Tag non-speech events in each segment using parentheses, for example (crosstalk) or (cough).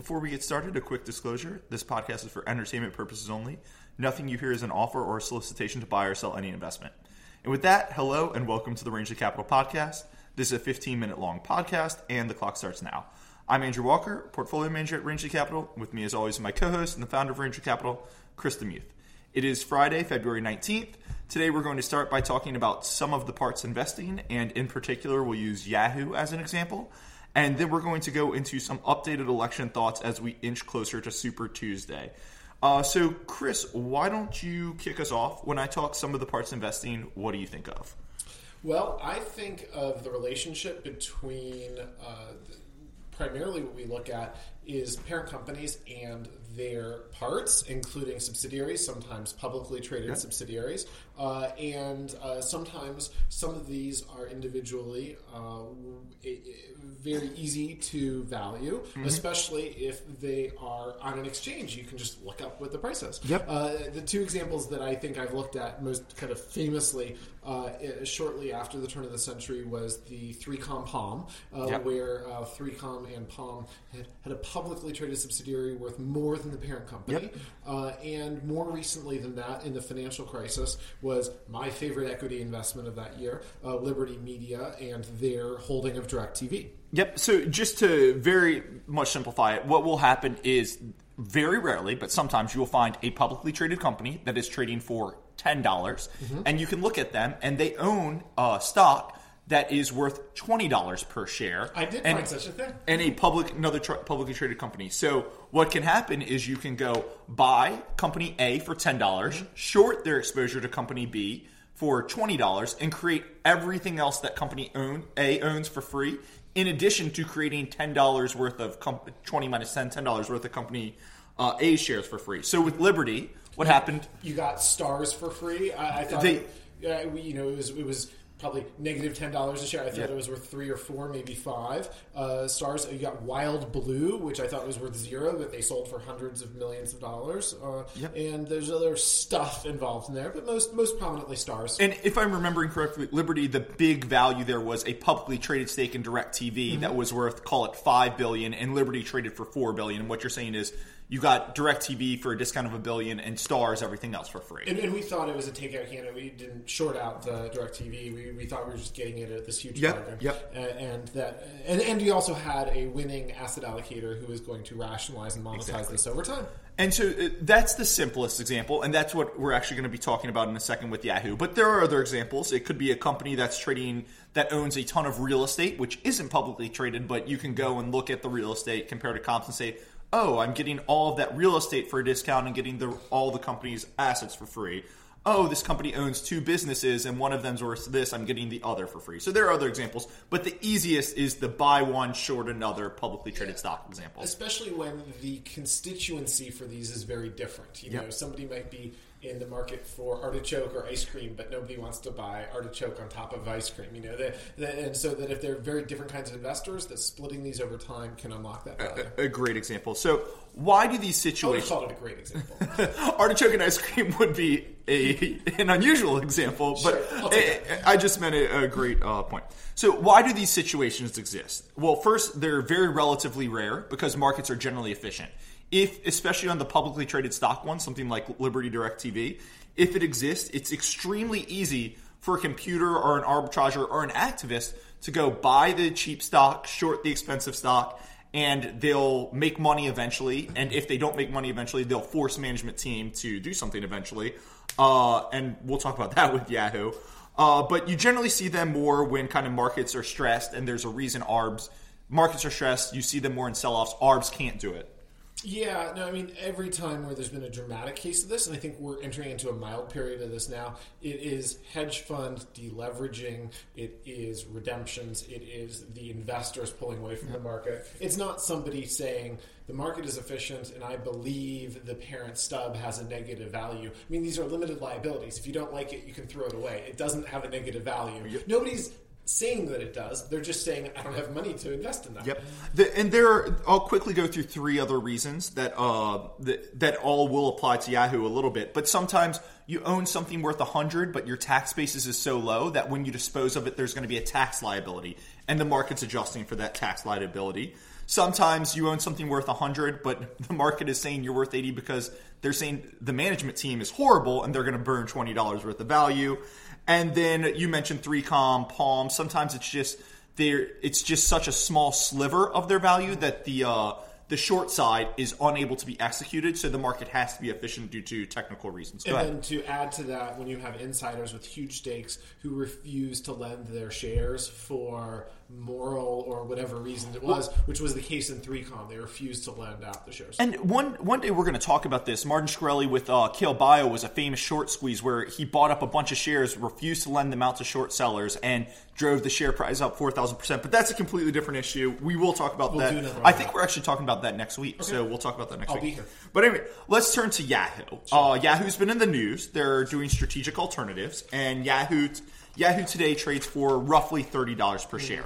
Before we get started, a quick disclosure this podcast is for entertainment purposes only. Nothing you hear is an offer or a solicitation to buy or sell any investment. And with that, hello and welcome to the Rangeley Capital Podcast. This is a 15 minute long podcast, and the clock starts now. I'm Andrew Walker, portfolio manager at Rangeley Capital. With me, as always, my co host and the founder of Rangeley Capital, Chris DeMuth. It is Friday, February 19th. Today, we're going to start by talking about sum of the parts investing, and in particular, we'll use Yahoo as an example. And then we're going to go into some updated election thoughts as we inch closer to Super Tuesday. Uh, so, Chris, why don't you kick us off? When I talk sum of the parts investing, what do you think of? Well, I think of the relationship between uh, primarily what we look at is parent companies and their parts, including subsidiaries, sometimes publicly traded subsidiaries, uh, and uh, sometimes some of these are individually uh, very easy to value, mm-hmm. especially if they are on an exchange. You can just look up what the price is. Yep. Uh, the two examples that I think I've looked at most kind of famously uh, shortly after the turn of the century was the 3Com Palm, uh, yep. where 3Com and Palm had, had a publicly traded subsidiary worth more than the parent company. Yep. Uh, and more recently than that, in the financial crisis, was my favorite equity investment of that year, uh, Liberty Media and their holding of DirecTV. Yep. So just to very much simplify it, what will happen is very rarely, but sometimes you will find a publicly traded company that is trading for ten dollars, mm-hmm. and you can look at them and they own a stock that is worth twenty dollars per share. I did and, find such a thing. And a public another tr- publicly traded company. So what can happen is you can go buy company A for ten dollars, mm-hmm. short their exposure to company B for twenty dollars, and create everything else that company own A owns for free. In addition to creating ten dollars worth of comp- twenty minus 10 ten dollars worth of company uh, A shares for free. So with Liberty, what happened? You got Starz for free. I, I thought they, uh, you know, it was it was probably negative ten dollars a share. I thought yep. it was worth three or four, maybe five uh, stars. You got WildBlue, which I thought was worth zero, that they sold for hundreds of millions of dollars. Uh, yep. And there's other stuff involved in there, but most most prominently Starz. And if I'm remembering correctly, Liberty, the big value there was a publicly traded stake in DirecTV mm-hmm. that was worth call it five billion, and Liberty traded for four billion. And what you're saying is you got DirecTV for a discount of a billion and Starz everything else for free. And, and we thought it was a takeout candidate. We didn't short out the DirecTV. We, we thought we were just getting it at this huge yep, bargain. Yep. And, and that and, and we also had a winning asset allocator who is going to rationalize and monetize exactly. this over time. And so uh, that's the simplest example, and that's what we're actually going to be talking about in a second with Yahoo. But there are other examples. It could be a company that's trading that owns a ton of real estate, which isn't publicly traded, but you can go and look at the real estate, compare to comps, and say, oh, I'm getting all of that real estate for a discount and getting the, all the company's assets for free. Oh, this company owns two businesses and one of them's worth this, I'm getting the other for free. So there are other examples, but the easiest is the buy one, short another publicly traded yeah. stock example. Especially when the constituency for these is very different. You yep. know, somebody might be in the market for artichoke or ice cream, but nobody wants to buy artichoke on top of ice cream. You know, the, the, and so that if they're very different kinds of investors, that splitting these over time can unlock that value. A, a great example. So, why do these situations? I call it a great example. (laughs) artichoke and ice cream would be a an unusual example, but sure, I just meant a, a great uh, point. So, why do these situations exist? Well, first, they're very relatively rare because markets are generally efficient if especially on the publicly traded stock one, something like Liberty DirecTV, if it exists, it's extremely easy for a computer or an arbitrager or an activist to go buy the cheap stock, short the expensive stock, and they'll make money eventually. And if they don't make money eventually, they'll force management team to do something eventually. Uh, and we'll talk about (laughs) that with Yahoo. Uh, but you generally see them more when kind of markets are stressed, and there's a reason ARBs markets are stressed. You see them more in sell-offs. ARBs can't do it. Yeah, no, I mean, every time where there's been a dramatic case of this, and I think we're entering into a mild period of this now, it is hedge fund deleveraging, it is redemptions, it is the investors pulling away from the market. It's not somebody saying the market is efficient and I believe the parent stub has a negative value. I mean, these are limited liabilities. If you don't like it, you can throw it away. It doesn't have a negative value. Nobody's saying that it does. They're just saying I don't have money to invest in that. Yep. The, and there, are, I'll quickly go through three other reasons that uh, that, that all will apply to Yahoo a little bit. But sometimes you own something worth a hundred, but your tax basis is so low that when you dispose of it, there's going to be a tax liability, and the market's adjusting for that tax liability. Sometimes you own something worth a 100, but (laughs) the market is saying you're worth 80 because they're saying the management team is horrible and they're going to burn $20 worth of value. And then you mentioned 3Com, Palm. Sometimes it's just there. it's just such a small sliver of their value that the uh, the short side is unable to be executed, so the market has to be efficient due to technical reasons. Go and ahead. then to add to that, when you have insiders with huge stakes who refuse to lend their shares for moral or whatever reason it was, which was the case in 3Com, they refused to lend out the shares. And one one day we're going to talk about this. Martin Shkreli with uh, KaloBios was a famous short squeeze where he bought up a bunch of shares, refused to lend them out to short sellers, and drove the share price up four thousand percent. But that's a completely different issue. We will talk about We'll that. I think that. we're actually talking about that next week. So we'll talk about that next I'll week. be here. But anyway, let's turn to Yahoo. Uh, Yahoo's been in the news. They're doing strategic alternatives, and Yahoo Yahoo today trades for roughly thirty dollars per share,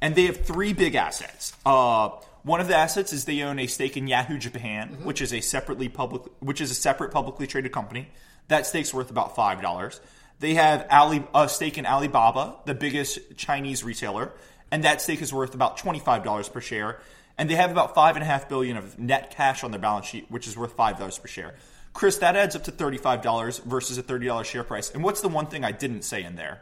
and they have three big assets. Uh, one of the assets is they own a stake in Yahoo Japan, which is a separately public, which is a separate publicly traded company. That stake's worth about five dollars. They have Ali, a stake in Alibaba, the biggest Chinese retailer, and that stake is worth about twenty five dollars per share. And they have about five and a half billion of net cash on their balance sheet, which is worth five dollars per share. Chris, that adds up to thirty-five dollars versus a thirty dollars share price. And what's the one thing I didn't say in there?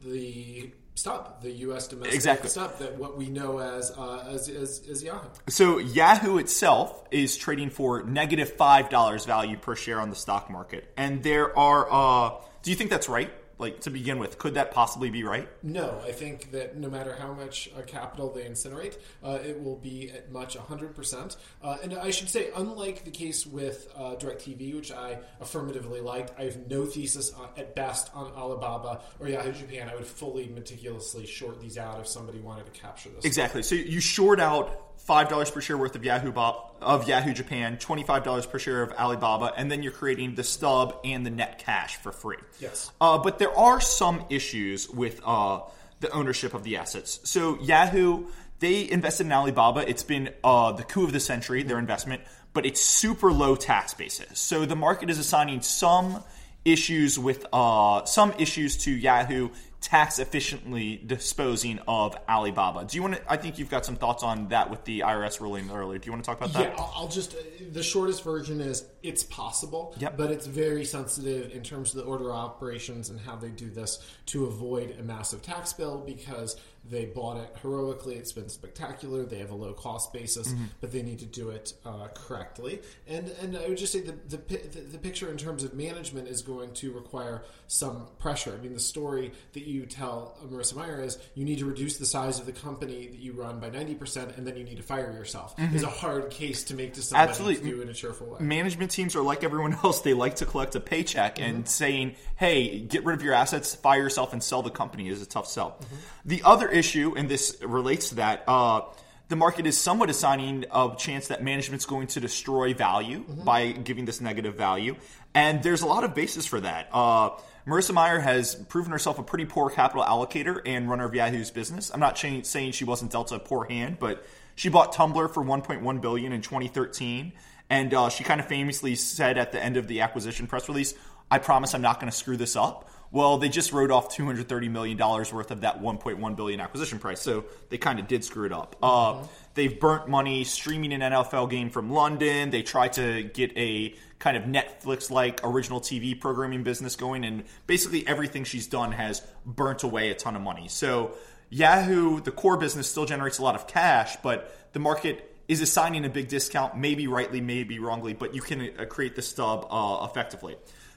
the stop the U.S. domestic Exactly. stub, that what we know as uh, as, as, as Yahoo. So Yahoo itself is trading for negative five dollars value per share on the stock market, and there are. Uh, do you think that's right? Like to begin with, could that possibly be right? No, I think that no matter how much uh, capital they incinerate, uh, it will be at much 100%. Uh, and I should say, unlike the case with uh, DirecTV, which I affirmatively liked, I have no thesis on, at best on Alibaba or Yahoo Japan. I would fully, meticulously short these out if somebody wanted to capture this. Exactly. So you short out five dollars per share worth of Yahoo Bob, of Yahoo Japan, twenty five dollars per share of Alibaba, and then you're creating the stub and the net cash for free. Yes. Uh, but there are some issues with uh, the ownership of the assets. So Yahoo, they invested in Alibaba. It's been uh, the coup of the century, their investment, but it's super low tax basis. So the market is assigning some issues with uh, some issues to Yahoo tax efficiently disposing of Alibaba. Do you want to? I think you've got some thoughts on that with the IRS ruling earlier. Do you want to talk about that? Yeah, I'll, just. The shortest version is it's possible, Yep. but it's very sensitive in terms of the order of operations and how they do this to avoid a massive tax bill because they bought it heroically. It's been spectacular. They have a low cost basis, but they need to do it uh, correctly. And and I would just say the, the the the picture in terms of management is going to require some pressure. I mean, the story that you tell uh, Marissa Mayer is you need to reduce the size of the company that you run by ninety percent, and then you need to fire yourself. Is a hard case to make to somebody Absolutely. to do in a cheerful way. management teams are like everyone else. They like to collect a paycheck, and saying, "Hey, get rid of your assets, fire yourself, and sell the company" is a tough sell. The other issue, and this relates to that, uh, the market is somewhat assigning a chance that management's going to destroy value by giving this negative value, and there's a lot of basis for that. Uh, Marissa Mayer has proven herself a pretty poor capital allocator and runner of Yahoo's business. I'm not saying saying she wasn't dealt a poor hand, but she bought Tumblr for 1.1 billion in 2013, and uh, she kind of famously said at the end of the acquisition press release, "I promise I'm not going to screw this up." Well, they just wrote off 230 million dollars worth of that 1.1 billion acquisition price, so they kind of did screw it up. Uh, they've burnt money streaming an NFL game from London. They tried to get a kind of Netflix-like original TV programming business going, and basically everything she's done has burnt away a ton of money. So Yahoo, the core business, still generates a lot of cash, but the market is assigning a big discount, maybe rightly, maybe wrongly, but you can uh, create the stub uh, effectively.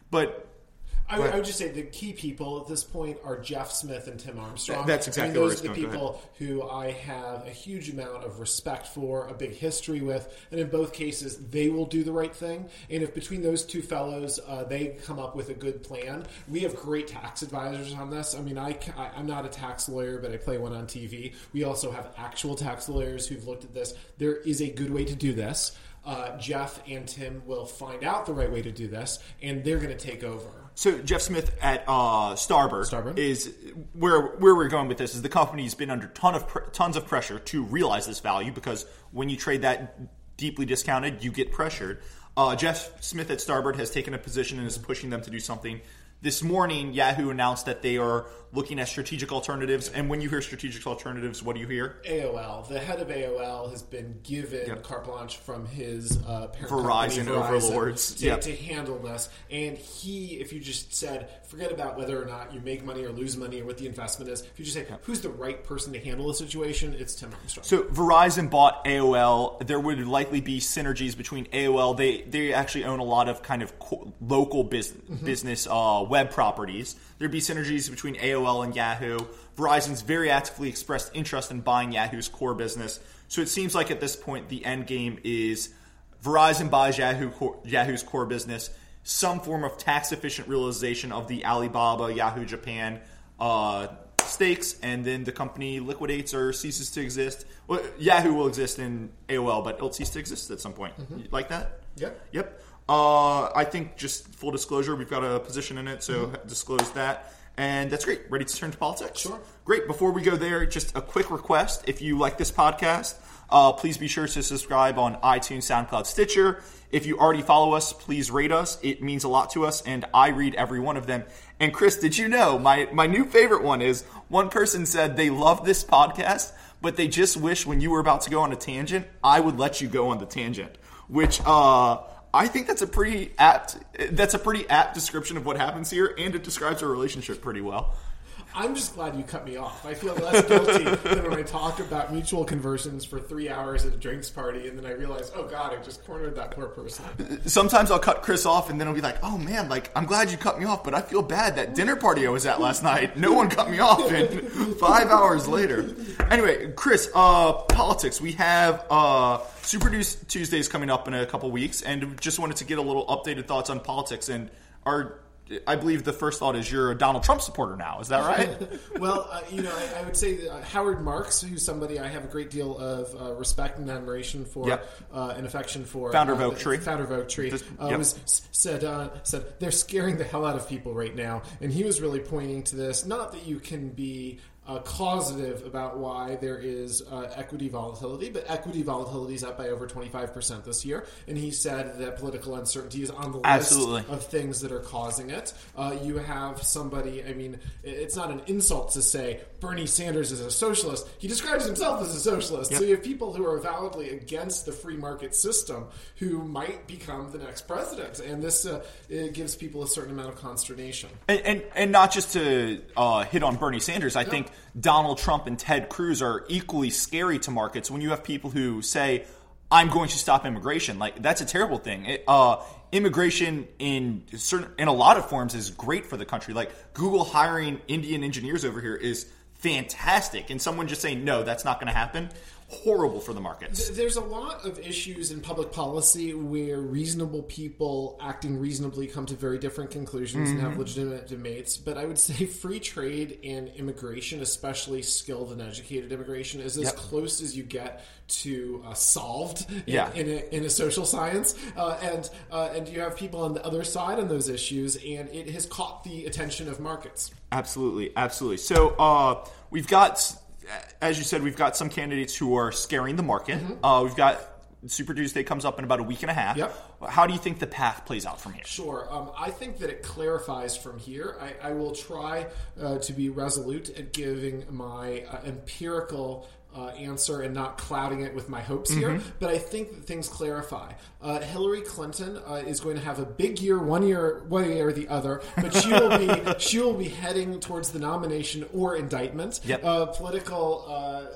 But I would, I would just say the key people at this point are Jeff Smith and Tim Armstrong. That's exactly I mean, where those are the. People who I have a huge amount of respect for, a big history with, and in both cases, they will do the right thing. And if between those two fellows uh, they come up with a good plan, we have great tax advisors on this. I mean, I, I I'm not a tax lawyer, but I play one on TV. We also have actual tax lawyers who've looked at this. There is a good way to do this. Uh, Jeff and Tim will find out the right way to do this, and they're going to take over. So Jeff Smith at uh, Starboard, Starboard. is where where we're going with this is the company's been under ton of pr- tons of pressure to realize this value because when you trade that deeply discounted, you get pressured. Uh, Jeff Smith at Starboard has taken a position and is pushing them to do something This morning, Yahoo announced that they are looking at strategic alternatives. And when you hear strategic alternatives, what do you hear? AOL. The head of AOL has been given Yep. carte blanche from his uh, parent Verizon company, overlords. to, Yep. to handle this. And he, if you just said, forget about whether or not you make money or lose money or what the investment is, if you just say, who's the right person to handle the situation, it's Tim Armstrong. So Verizon bought AOL. There would likely be synergies between AOL. They they actually own a lot of kind of local business business uh, web properties. There'd be synergies between AOL and Yahoo. Verizon's very actively expressed interest in buying Yahoo's core business. So it seems like at this point the end game is Verizon buys Yahoo Yahoo's core business, some form of tax efficient realization of the Alibaba Yahoo Japan uh, stakes, and then the company liquidates or ceases to exist. Well, Yahoo will exist in AOL, but it'll cease to exist at some point. You Like that? Yep. Yep. Uh, I think just full disclosure, we've got a position in it, so disclose that. And that's great. Ready to turn to politics? Sure. Great. Before we go there, just a quick request. If you like this podcast, uh, please be sure to subscribe on iTunes, SoundCloud, Stitcher. If you already follow us, please rate us. It means a lot to us, and I read every one of them. And Chris, did you know my, my new favorite one is one person said they love this podcast, but they just wish when you were about to go on a tangent, I would let you go on the tangent. Which uh, I think that's a pretty apt that's a pretty apt description of what happens here, and it describes our relationship pretty well. I'm just glad you cut me off. I feel less guilty (laughs) than when I talk about mutual conversions for three hours at a drinks party, and then I realize, oh god, I just cornered that poor person. sometimes I'll cut Chris off and then I'll be like, oh man, like, I'm glad you cut me off, but I feel bad. That dinner party I was at last night, no one cut me off. And (laughs) five hours later. Anyway, Chris, uh, politics. We have uh, Super Tuesdays coming up in a couple weeks, and just wanted to get a little updated thoughts on politics. And our, I believe the first thought is you're a Donald Trump supporter now. Is that right? (laughs) well, uh, you know, I, I would say uh, Howard Marks, who's somebody I have a great deal of uh, respect and admiration for, Yep. uh, and affection for. Founder of uh, Oaktree. Founder of Oaktree. Uh, yep. was said uh, said they're scaring the hell out of people right now, and he was really pointing to this. Not that you can be. Uh, causative about why there is uh, equity volatility, but equity volatility is up by over 25% this year. And he said that political uncertainty is on the list Absolutely. of things that are causing it. Uh, you have somebody, I mean, it's not an insult to say Bernie Sanders is a socialist. He describes himself as a socialist. So you have people who are validly against the free market system who might become the next president. And this uh, it gives people a certain amount of consternation. And, and and not just to uh, hit on Bernie Sanders, I think Donald Trump and Ted Cruz are equally scary to markets. When you have people who say, "I'm going to stop immigration," like that's a terrible thing. It, uh, immigration in certain in a lot of forms is great for the country. Like Google hiring Indian engineers over here is fantastic, and someone just saying, "No, that's not going to happen." Horrible for the markets. There's a lot of issues in public policy where reasonable people acting reasonably come to very different conclusions and have legitimate debates. But I would say free trade and immigration, especially skilled and educated immigration, is as Yep. close as you get to uh, solved in, Yeah. in, a, in a social science. Uh, and uh, and you have people on the other side on those issues, and it has caught the attention of markets. Absolutely, absolutely. So uh, we've got, as you said, we've got some candidates who are scaring the market. Uh, we've got Super Tuesday comes up in about a week and a half. Yep. How do you think the path plays out from here? Sure. Um, I think that it clarifies from here. I, I will try uh, to be resolute at giving my uh, empirical uh, answer and not clouding it with my hopes here. But I think that things clarify. Uh, Hillary Clinton uh, is going to have a big year, one year, one year or the other, but she will be (laughs) she will be heading towards the nomination or indictment. Yep. Uh, political uh,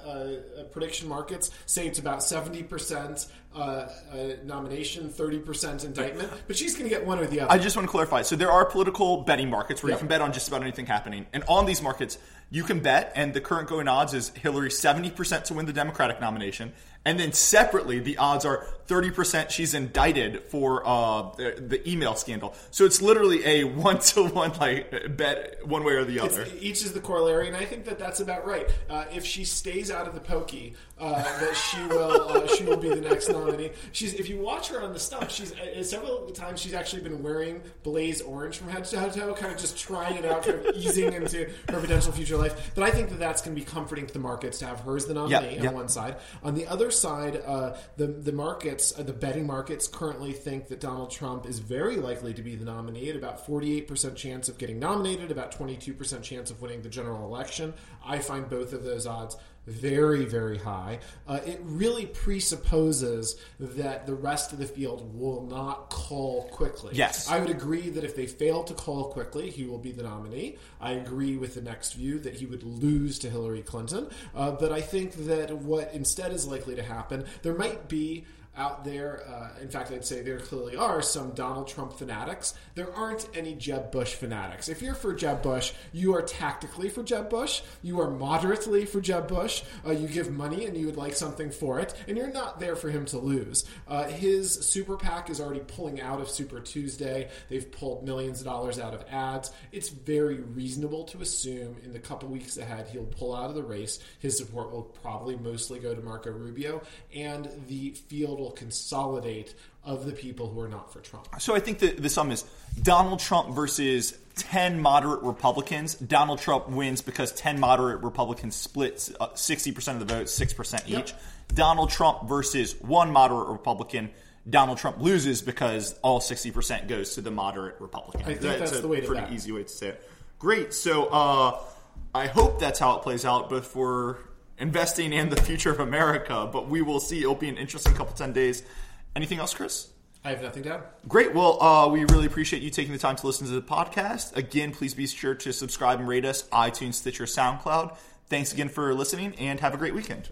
uh, prediction markets say it's about seventy percent. Uh, uh, nomination, thirty percent indictment, but she's going to get one or the other. I just want to clarify. So there are political betting markets where Yep. you can bet on just about anything happening, and on these markets you can bet, and the current going odds is Hillary seventy percent to win the Democratic nomination, and then separately the odds are thirty percent she's indicted for uh, the, the email scandal. So it's literally a one to one like bet one way or the other. It's- each is the corollary, and I think that that's about right. Uh, if she stays out of the pokey, uh, that she will uh, she will be the next nominee. She's if you watch her on the stump, she's uh, several times she's actually been wearing blaze orange from head to toe, kind of just trying it out, kind of easing into her potential future life. But I think that that's going to be comforting to the markets to have her as the nominee Yep, on one side. On the other side, uh, the the markets uh, the betting markets, currently think that Donald Trump is very likely to be the nominee at about 48% chance of getting nominated, about 22% chance of winning the general election. I find both of those odds very, very high. Uh, it really presupposes that the rest of the field will not call quickly. Yes. I would agree that if they fail to call quickly, he will be the nominee. I agree with the next view that he would lose to Hillary Clinton. Uh, but I think that what instead is likely to happen, there might be out there. Uh, in fact, I'd say there clearly are some Donald Trump fanatics. There aren't any Jeb Bush fanatics. If you're for Jeb Bush, you are tactically for Jeb Bush. You are moderately for Jeb Bush. Uh, you give money and you would like something for it, and you're not there for him to lose. Uh, his super PAC is already pulling out of Super Tuesday. They've pulled millions of dollars out of ads. It's very reasonable to assume in the couple weeks ahead he'll pull out of the race. His support will probably mostly go to Marco Rubio, and the field consolidate of the people who are not for Trump. So I think that the sum is Donald Trump versus 10 moderate Republicans. Donald Trump wins because 10 moderate Republicans split uh, 60% of the vote, 6% each. Yep. Donald Trump versus one moderate Republican. Donald Trump loses because all 60% goes to the moderate Republican. I think that's a the way to pretty bet. easy way to say it. Great. So uh, I hope that's how it plays out, but for investing and the future of America. But we will see. It'll be an interesting couple 10 days. Anything else, Chris? I have nothing to add. Great. Well, uh, we really appreciate you taking the time to listen to the podcast. Again, please be sure to subscribe and rate us, iTunes, Stitcher, SoundCloud. Thanks again for listening, and have a great weekend.